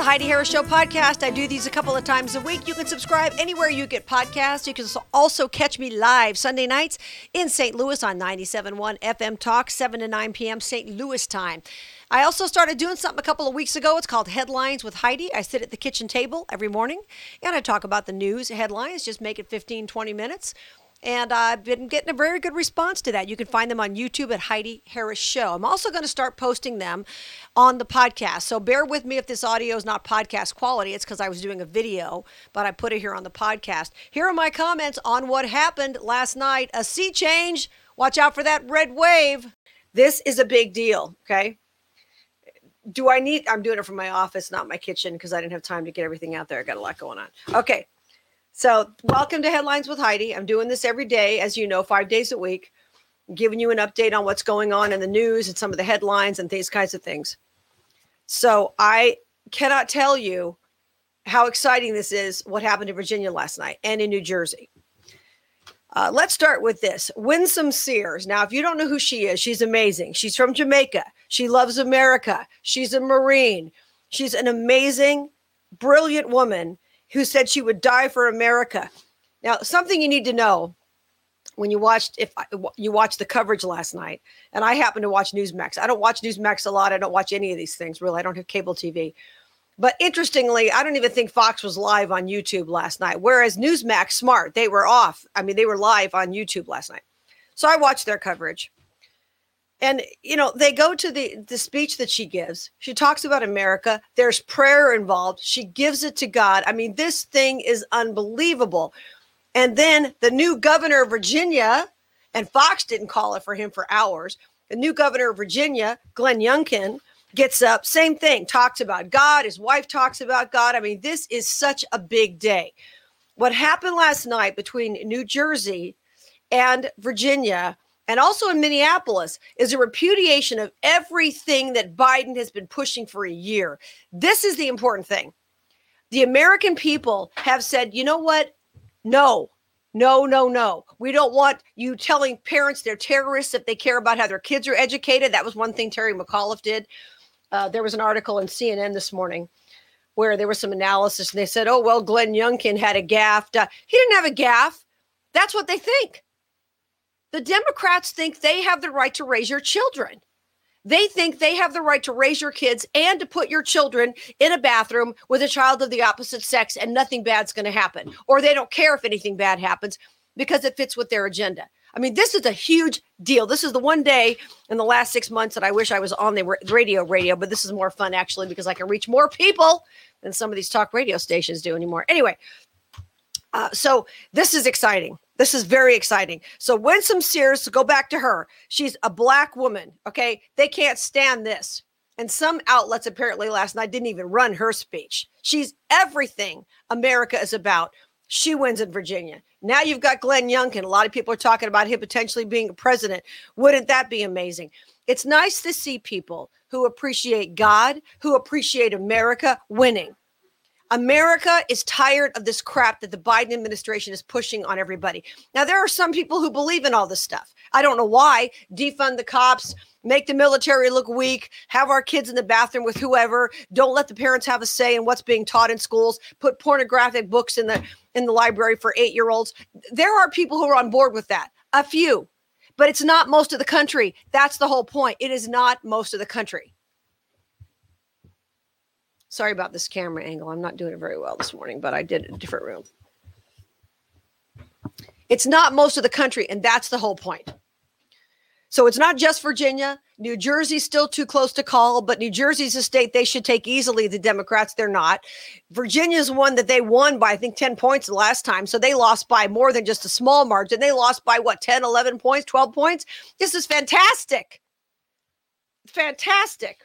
the Heidi Harris Show podcast. I do these a couple of times a week. You can subscribe anywhere you get podcasts. You can also catch me live Sunday nights in St. Louis on 97.1 FM Talk, 7 to 9 p.m. St. Louis time. I also started doing something a couple of weeks ago. It's called Headlines with Heidi. I sit at the kitchen table every morning and I talk about the news headlines, just make it 15, 20 minutes. And I've been getting a very good response to that. You can find them on YouTube at Heidi Harris Show. I'm also going to start posting them on the podcast. So bear with me if this audio is not podcast quality. It's because I was doing a video, but I put it here on the podcast. Here are my comments on what happened last night. A sea change. Watch out for that red wave. This is a big deal. Okay. Do I need, I'm doing it from my office, not my kitchen, because I didn't have time to get everything out there. I got a lot going on. Okay. So, welcome to Headlines with Heidi. I'm doing this every day, as you know, five days a week, giving you an update on what's going on in the news and some of the headlines and these kinds of things. So, I cannot tell you how exciting this is, what happened in Virginia last night and in New Jersey. Uh, let's start with this Winsome Sears. Now, if you don't know who she is, she's amazing. She's from Jamaica. She loves America. She's a Marine. She's an amazing, brilliant woman who said she would die for America. Now, something you need to know when you watched if you watched the coverage last night, and I happen to watch Newsmax. I don't watch Newsmax a lot. I don't watch any of these things really. I don't have cable TV. But interestingly, I don't even think Fox was live on YouTube last night. Whereas Newsmax, smart, they were off. I mean, they were live on YouTube last night. So I watched their coverage and you know they go to the the speech that she gives. She talks about america. There's prayer involved. She gives it to god. I mean this thing is unbelievable. And then the new governor of virginia and fox didn't call it for him for hours. The new governor of virginia glenn youngkin gets up same thing talks about god. His wife talks about god. I mean this is such a big day. What happened last night between new jersey and virginia and also in Minneapolis is a repudiation of everything that Biden has been pushing for a year. This is the important thing. The American people have said, you know what? No, no, no, no. We don't want you telling parents they're terrorists if they care about how their kids are educated. That was one thing Terry McAuliffe did. Uh, there was an article in CNN this morning where there was some analysis and they said, oh, well, Glenn Youngkin had a gaffe. He didn't have a gaffe. That's what they think. The Democrats think they have the right to raise your children. They think they have the right to raise your kids and to put your children in a bathroom with a child of the opposite sex and nothing bad's going to happen. Or they don't care if anything bad happens because it fits with their agenda. I mean, this is a huge deal. This is the one day in the last six months that I wish I was on the radio, radio, but this is more fun actually because I can reach more people than some of these talk radio stations do anymore. Anyway, uh, so this is exciting. This is very exciting. So Winsome Sears, go back to her, she's a black woman. Okay. They can't stand this. And some outlets apparently last night didn't even run her speech. She's everything America is about. She wins in Virginia. Now you've got Glenn Youngkin. A lot of people are talking about him potentially being a president. Wouldn't that be amazing? It's nice to see people who appreciate God, who appreciate America winning. America is tired of this crap that the Biden administration is pushing on everybody. Now, there are some people who believe in all this stuff. I don't know why. Defund the cops, make the military look weak, have our kids in the bathroom with whoever, don't let the parents have a say in what's being taught in schools, put pornographic books in the in the library for 8-year-olds. There are people who are on board with that. A few. But it's not most of the country. That's the whole point. It is not most of the country. Sorry about this camera angle. I'm not doing it very well this morning, but I did a different room. It's not most of the country, and that's the whole point. So it's not just Virginia. New Jersey's still too close to call, but New Jersey's a state they should take easily. The Democrats, they're not. Virginia's one that they won by, I think, 10 points the last time. So they lost by more than just a small margin. They lost by what, 10, 11 points, 12 points? This is fantastic. Fantastic.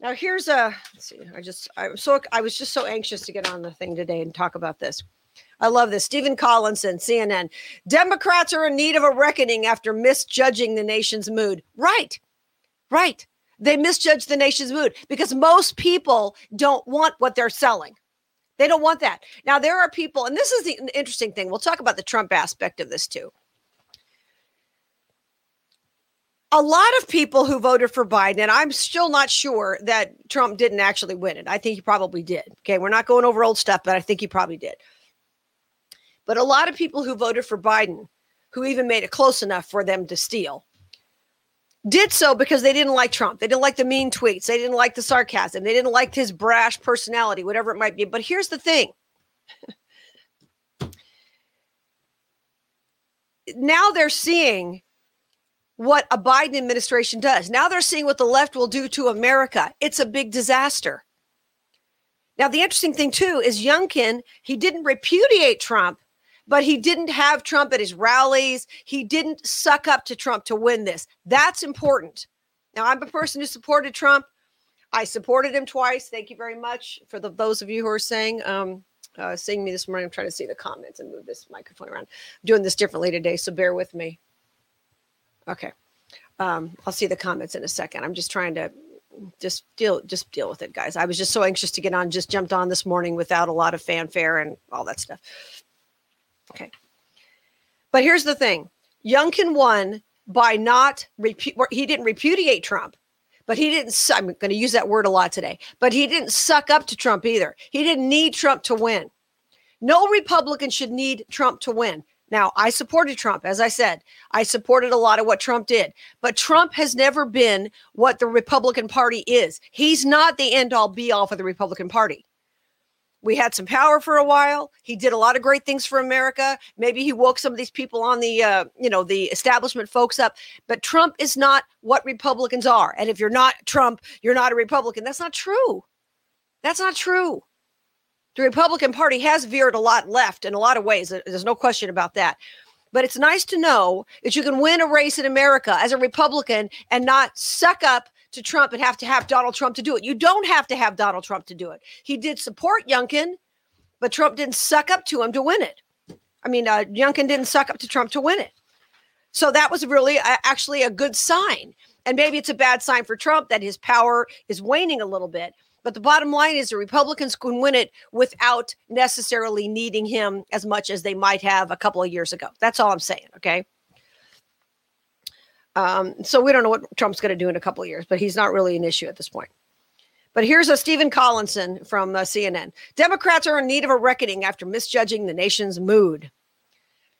Now here's a see. I just I was so I was just so anxious to get on the thing today and talk about this. I love this. Stephen Collinson, CNN. Democrats are in need of a reckoning after misjudging the nation's mood. Right. Right. They misjudge the nation's mood because most people don't want what they're selling. They don't want that. Now, there are people, and this is the interesting thing. We'll talk about the Trump aspect of this too. A lot of people who voted for Biden, and I'm still not sure that Trump didn't actually win it. I think he probably did. Okay, we're not going over old stuff, but I think he probably did. But a lot of people who voted for Biden, who even made it close enough for them to steal, did so because they didn't like Trump. They didn't like the mean tweets. They didn't like the sarcasm. They didn't like his brash personality, whatever it might be. But here's the thing now they're seeing what a Biden administration does. Now they're seeing what the left will do to America. It's a big disaster. Now, the interesting thing, too, is Youngkin, he didn't repudiate Trump, but he didn't have Trump at his rallies. He didn't suck up to Trump to win this. That's important. Now, I'm a person who supported Trump. I supported him twice. Thank you very much for the, those of you who are saying, um, uh, seeing me this morning. I'm trying to see the comments and move this microphone around. I'm doing this differently today, so bear with me. Okay. Um, I'll see the comments in a second. I'm just trying to just deal just deal with it, guys. I was just so anxious to get on, just jumped on this morning without a lot of fanfare and all that stuff. Okay. But here's the thing. Youngkin won by not repu- he didn't repudiate Trump, but he didn't I'm going to use that word a lot today, but he didn't suck up to Trump either. He didn't need Trump to win. No Republican should need Trump to win. Now, I supported Trump. As I said, I supported a lot of what Trump did, but Trump has never been what the Republican Party is. He's not the end all be all for the Republican Party. We had some power for a while. He did a lot of great things for America. Maybe he woke some of these people on the, uh, you know, the establishment folks up. But Trump is not what Republicans are. And if you're not Trump, you're not a Republican. That's not true. That's not true the Republican Party has veered a lot left in a lot of ways. There's no question about that. But it's nice to know that you can win a race in America as a Republican and not suck up to Trump and have to have Donald Trump to do it. You don't have to have Donald Trump to do it. He did support Youngkin, but Trump didn't suck up to him to win it. I mean, uh, Youngkin didn't suck up to Trump to win it. So that was really uh, actually a good sign. And maybe it's a bad sign for Trump that his power is waning a little bit. But the bottom line is the Republicans can win it without necessarily needing him as much as they might have a couple of years ago. That's all I'm saying. Okay. Um, so we don't know what Trump's going to do in a couple of years, but he's not really an issue at this point. But here's a Stephen Collinson from uh, CNN. Democrats are in need of a reckoning after misjudging the nation's mood.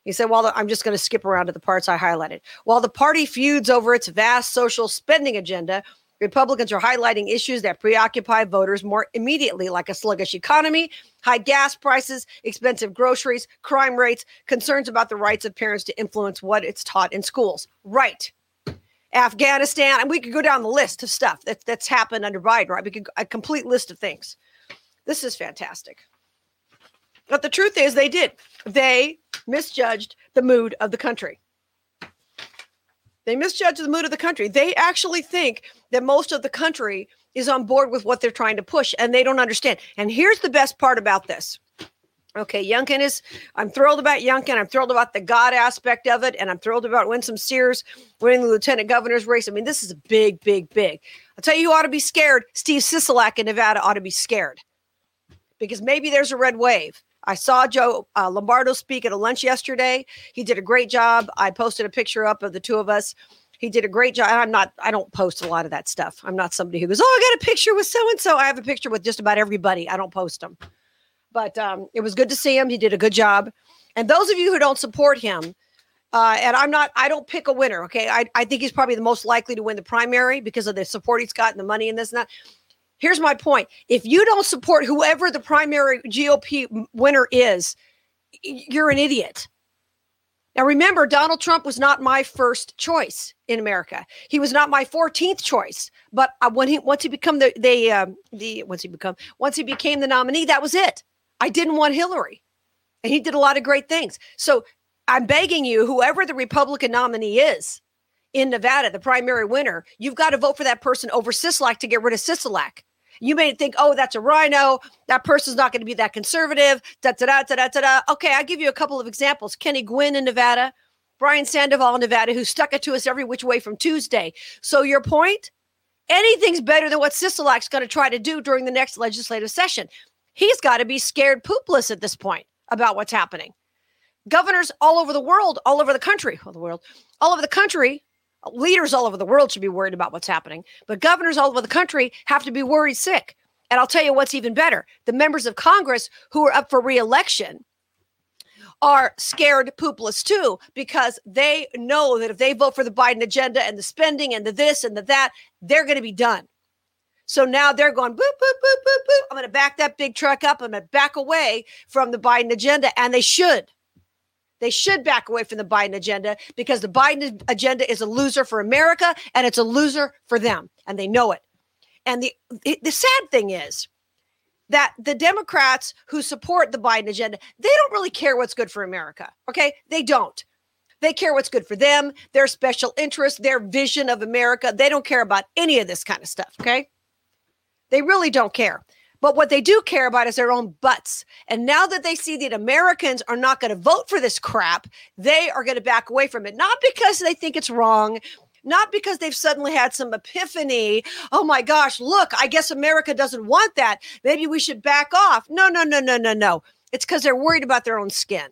He said, "Well, I'm just going to skip around to the parts I highlighted. While the party feuds over its vast social spending agenda, Republicans are highlighting issues that preoccupy voters more immediately, like a sluggish economy, high gas prices, expensive groceries, crime rates, concerns about the rights of parents to influence what it's taught in schools. Right. Afghanistan, and we could go down the list of stuff that, that's happened under Biden, right? We could a complete list of things. This is fantastic. But the truth is, they did. They misjudged the mood of the country. They misjudge the mood of the country. They actually think that most of the country is on board with what they're trying to push, and they don't understand. And here's the best part about this. Okay, Youngkin is, I'm thrilled about Youngkin. I'm thrilled about the God aspect of it. And I'm thrilled about Winsome Sears winning the lieutenant governor's race. I mean, this is a big, big, big. I'll tell you who ought to be scared. Steve Sisolak in Nevada ought to be scared because maybe there's a red wave. I saw Joe uh, Lombardo speak at a lunch yesterday. He did a great job. I posted a picture up of the two of us. He did a great job. I'm not, I don't post a lot of that stuff. I'm not somebody who goes, Oh, I got a picture with so and so. I have a picture with just about everybody. I don't post them. But um, it was good to see him. He did a good job. And those of you who don't support him, uh, and I'm not, I don't pick a winner. Okay. I, I think he's probably the most likely to win the primary because of the support he's got and the money and this and that. Here's my point. If you don't support whoever the primary GOP winner is, you're an idiot. Now remember, Donald Trump was not my first choice in America. He was not my 14th choice. But uh, when he once he the the um, the once he become once he became the nominee, that was it. I didn't want Hillary, and he did a lot of great things. So I'm begging you, whoever the Republican nominee is in Nevada, the primary winner, you've got to vote for that person over Sisolak to get rid of Sisolak. You may think, oh, that's a rhino. That person's not going to be that conservative. Da, da, da, da, da, da. Okay, I'll give you a couple of examples. Kenny Guinn in Nevada, Brian Sandoval in Nevada, who stuck it to us every which way from Tuesday. So your point? Anything's better than what Sisolak's going to try to do during the next legislative session. He's got to be scared poopless at this point about what's happening. Governors all over the world, all over the country, all the world, all over the country Leaders all over the world should be worried about what's happening, but governors all over the country have to be worried sick. And I'll tell you what's even better the members of Congress who are up for reelection are scared poopless too because they know that if they vote for the Biden agenda and the spending and the this and the that, they're going to be done. So now they're going boop, boop, boop, boop, boop. I'm going to back that big truck up. I'm going to back away from the Biden agenda. And they should. They should back away from the Biden agenda because the Biden agenda is a loser for America and it's a loser for them. And they know it. And the, the sad thing is, that the Democrats who support the Biden agenda, they don't really care what's good for America. Okay. They don't. They care what's good for them, their special interest, their vision of America. They don't care about any of this kind of stuff. Okay. They really don't care. But what they do care about is their own butts. And now that they see that Americans are not going to vote for this crap, they are going to back away from it. Not because they think it's wrong, not because they've suddenly had some epiphany. Oh my gosh, look, I guess America doesn't want that. Maybe we should back off. No, no, no, no, no, no. It's because they're worried about their own skin.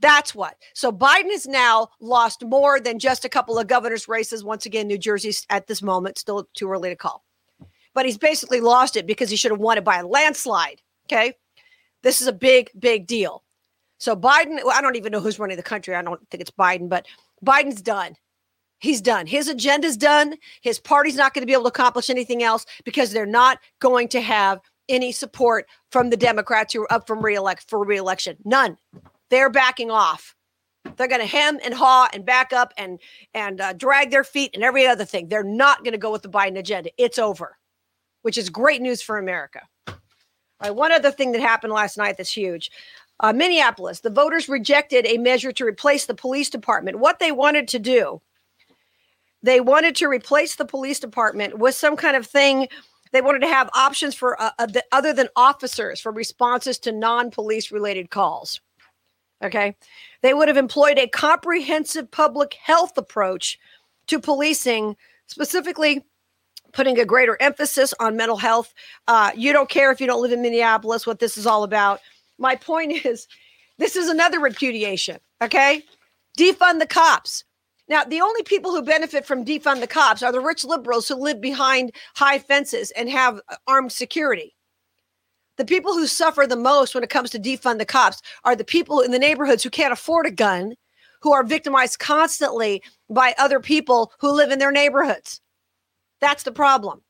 That's what. So Biden has now lost more than just a couple of governor's races. Once again, New Jersey at this moment, still too early to call. But he's basically lost it because he should have won it by a landslide. Okay. This is a big, big deal. So Biden, I don't even know who's running the country. I don't think it's Biden, but Biden's done. He's done. His agenda's done. His party's not going to be able to accomplish anything else because they're not going to have any support from the Democrats who are up from reelect for reelection. None. They're backing off. They're going to hem and haw and back up and and uh, drag their feet and every other thing. They're not going to go with the Biden agenda. It's over, which is great news for America. All right. One other thing that happened last night that's huge. Uh, Minneapolis, the voters rejected a measure to replace the police department. What they wanted to do they wanted to replace the police department with some kind of thing. They wanted to have options for uh, uh other than officers for responses to non police related calls. Okay. They would have employed a comprehensive public health approach to policing, specifically putting a greater emphasis on mental health. Uh, you don't care if you don't live in Minneapolis what this is all about. My point is, this is another repudiation. Okay. Defund the cops. Now, the only people who benefit from defund the cops are the rich liberals who live behind high fences and have uh, armed security. The people who suffer the most when it comes to defund the cops are the people in the neighborhoods who can't afford a gun, who are victimized constantly by other people who live in their neighborhoods. That's the problem.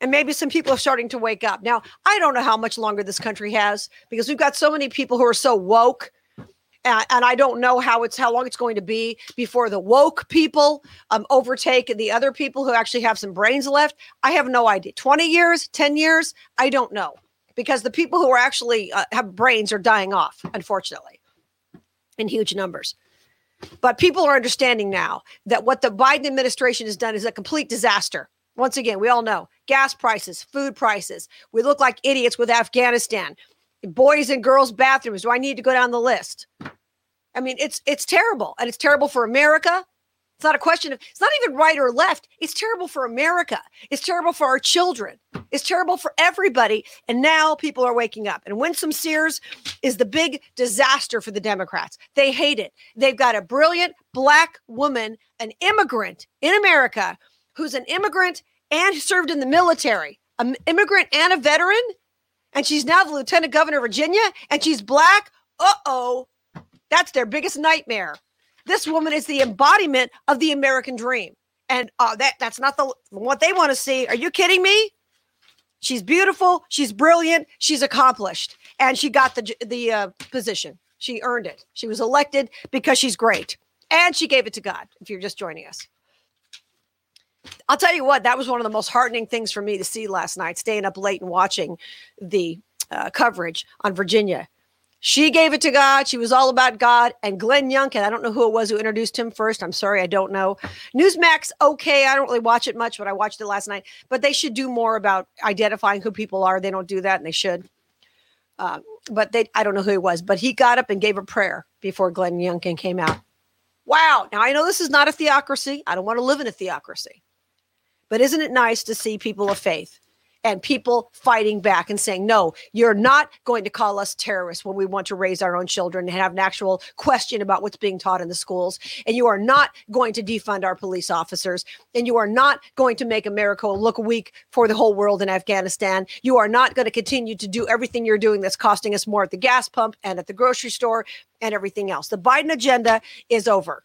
And maybe some people are starting to wake up. Now, I don't know how much longer this country has because we've got so many people who are so woke and, and, I don't know how it's how long it's going to be before the woke people um, overtake the other people who actually have some brains left. I have no idea. Twenty years, ten years, I don't know, because the people who are actually uh, have brains are dying off, unfortunately, in huge numbers. But people are understanding now that what the Biden administration has done is a complete disaster. Once again, we all know gas prices, food prices. We look like idiots with Afghanistan boys and girls bathrooms do i need to go down the list i mean it's it's terrible and it's terrible for america it's not a question of it's not even right or left. It's terrible for america. It's terrible for our children. It's terrible for everybody. And now people are waking up. And winsome sears is the big disaster for the democrats. They hate it. They've got a brilliant black woman an immigrant in america who's an immigrant and served in the military an immigrant and a veteran. And she's now the lieutenant governor of Virginia, and she's black. Uh oh. That's their biggest nightmare. This woman is the embodiment of the American dream. And uh, that that's not the what they want to see. Are you kidding me? She's beautiful. She's brilliant. She's accomplished, and she got the the uh, position. She earned it. She was elected because she's great, and she gave it to God. If you're just joining us, I'll tell you what, that was one of the most heartening things for me to see last night, staying up late and watching the uh, coverage on Virginia. She gave it to God. She was all about God. And Glenn Youngkin, I don't know who it was who introduced him first. I'm sorry, I don't know. Newsmax, okay. I don't really watch it much, but I watched it last night. But they should do more about identifying who people are. They don't do that, and they should. Um, but they, I don't know who he was, but he got up and gave a prayer before Glenn Youngkin came out. Wow. Now I know this is not a theocracy. I don't want to live in a theocracy. But isn't it nice to see people of faith and people fighting back and saying, no, you're not going to call us terrorists when we want to raise our own children and have an actual question about what's being taught in the schools. And you are not going to defund our police officers. And you are not going to make America look weak for the whole world in Afghanistan. You are not going to continue to do everything you're doing that's costing us more at the gas pump and at the grocery store and everything else. The Biden agenda is over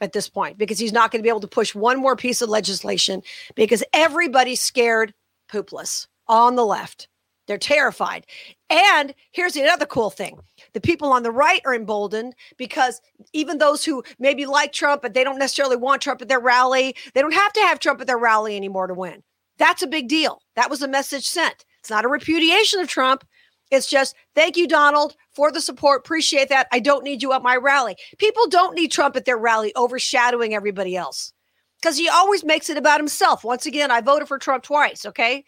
at this point because he's not going to be able to push one more piece of legislation because everybody's scared poopless on the left. They're terrified. And here's another cool thing the people on the right are emboldened because even those who maybe like Trump, but they don't necessarily want Trump at their rally, they don't have to have Trump at their rally anymore to win. That's a big deal. That was a message sent. It's not a repudiation of Trump. It's just, thank you, Donald, for the support. Appreciate that. I don't need you at my rally. People don't need Trump at their rally overshadowing everybody else because he always makes it about himself. Once again, I voted for Trump twice, okay?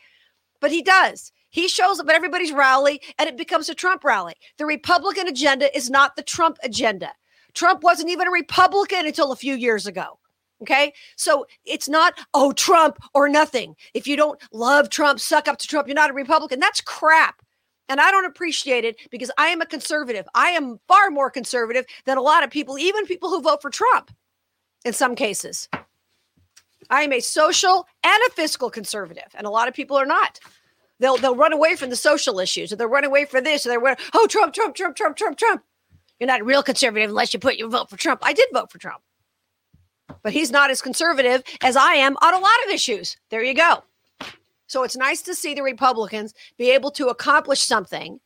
But he does. He shows up at everybody's rally and it becomes a Trump rally. The Republican agenda is not the Trump agenda. Trump wasn't even a Republican until a few years ago. Okay. So it's not, oh, Trump or nothing. If you don't love Trump, suck up to Trump, you're not a Republican. That's crap. And I don't appreciate it because I am a conservative. I am far more conservative than a lot of people, even people who vote for Trump in some cases. I am a social and a fiscal conservative, and a lot of people are not. They'll they'll run away from the social issues, or they'll run away for this, or they're oh Trump, Trump, Trump, Trump, Trump, Trump. You're not a real conservative unless you put your vote for Trump. I did vote for Trump, but he's not as conservative as I am on a lot of issues. There you go. So it's nice to see the Republicans be able to accomplish something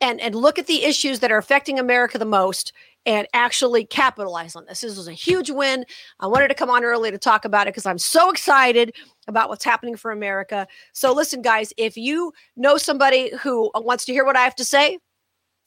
and, and look at the issues that are affecting America the most and actually capitalize on this. This was a huge win. I wanted to come on early to talk about it because I'm so excited about what's happening for America. So, listen, guys, if you know somebody who wants to hear what I have to say,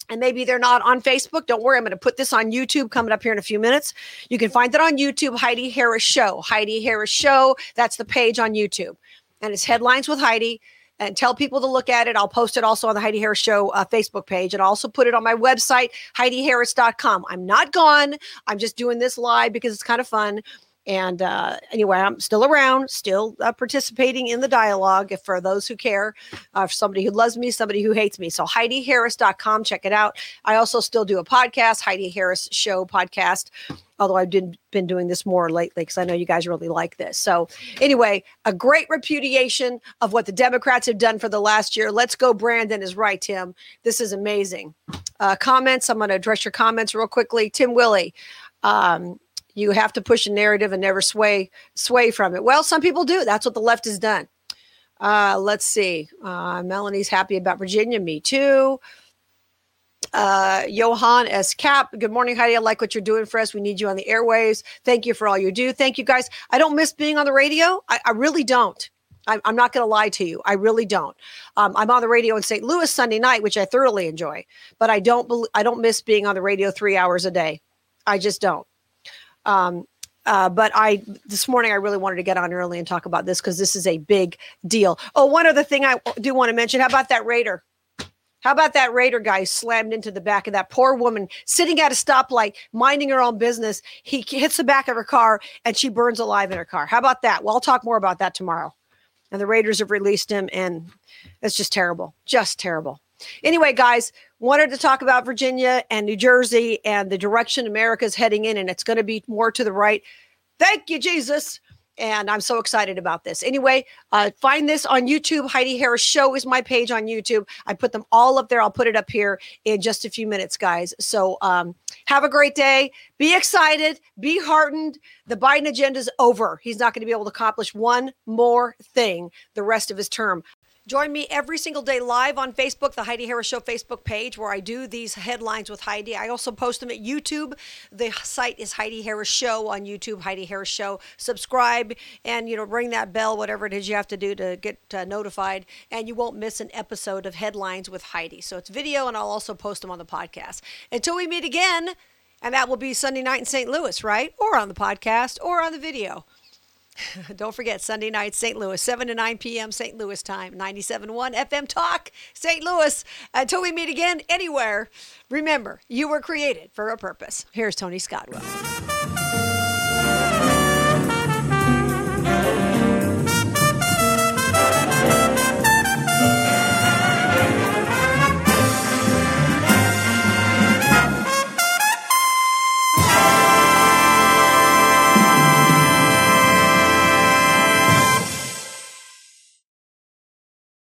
and maybe they're not on Facebook. Don't worry, I'm going to put this on YouTube coming up here in a few minutes. You can find it on YouTube, Heidi Harris Show. Heidi Harris Show. That's the page on YouTube and it's headlines with Heidi. And tell people to look at it. I'll post it also on the Heidi Harris Show uh, Facebook page and I'll also put it on my website, HeidiHarris.com. I'm not gone. I'm just doing this live because it's kind of fun. And uh, anyway, I'm still around, still uh, participating in the dialogue for those who care, uh, for somebody who loves me, somebody who hates me. So HeidiHarris.com, check it out. I also still do a podcast, Heidi Harris Show podcast although I've been, been doing this more lately because I know you guys really like this. So, anyway, a great repudiation of what the Democrats have done for the last year. Let's go, Brandon is right, Tim. This is amazing. Uh, comments, I'm going to address your comments real quickly. Tim Willie, um, you have to push a narrative and never sway sway from it. Well, some people do. That's what the left has done. Uh, let's see. Uh, Melanie's happy about Virginia. Me too. Uh, Johan S. Cap. Good morning, Heidi. I like what you're doing for us. We need you on the airwaves. Thank you for all you do. Thank you, guys. I don't miss being on the radio. I, I really don't. I, I'm not going to lie to you. I really don't. Um, I'm on the radio in St. Louis Sunday night, which I thoroughly enjoy, but I don't. I don't miss being on the radio three hours a day. I just don't. Um, uh, but I this morning I really wanted to get on early and talk about this because this is a big deal. Oh, one other thing I do want to mention: how about that Raider? How about that Raider guy slammed into the back of that poor woman sitting at a stoplight, minding her own business? He hits the back of her car and she burns alive in her car. How about that? Well, I'll talk more about that tomorrow. And the Raiders have released him, and it's just terrible, just terrible. Anyway, guys, wanted to talk about Virginia and New Jersey and the direction America's heading in, and it's going to be more to the right. Thank you, Jesus. And I'm so excited about this. Anyway, uh, find this on YouTube. Heidi Harris Show is my page on YouTube. I put them all up there. I'll put it up here in just a few minutes, guys. So um, have a great day. Be excited. Be heartened. The Biden agenda is over. He's not going to be able to accomplish one more thing the rest of his term. Join me every single day live on Facebook, the Heidi Harris Show Facebook page, where I do these headlines with Heidi. I also post them at YouTube. The site is Heidi Harris Show on YouTube, Heidi Harris Show. Subscribe and you know ring that bell, whatever it is you have to do to get uh, notified, and you won't miss an episode of Headlines with Heidi. So it's video, and I'll also post them on the podcast. Until we meet again, and that will be Sunday night in St. Louis, right? Or on the podcast, or on the video. Don't forget, Sunday night, St. Louis, 7 to 9 p.m. St. Louis time, 97.1 FM Talk, St. Louis. Uh, Until we meet again anywhere, remember, you were created for a purpose. Here's Tony Scottwell.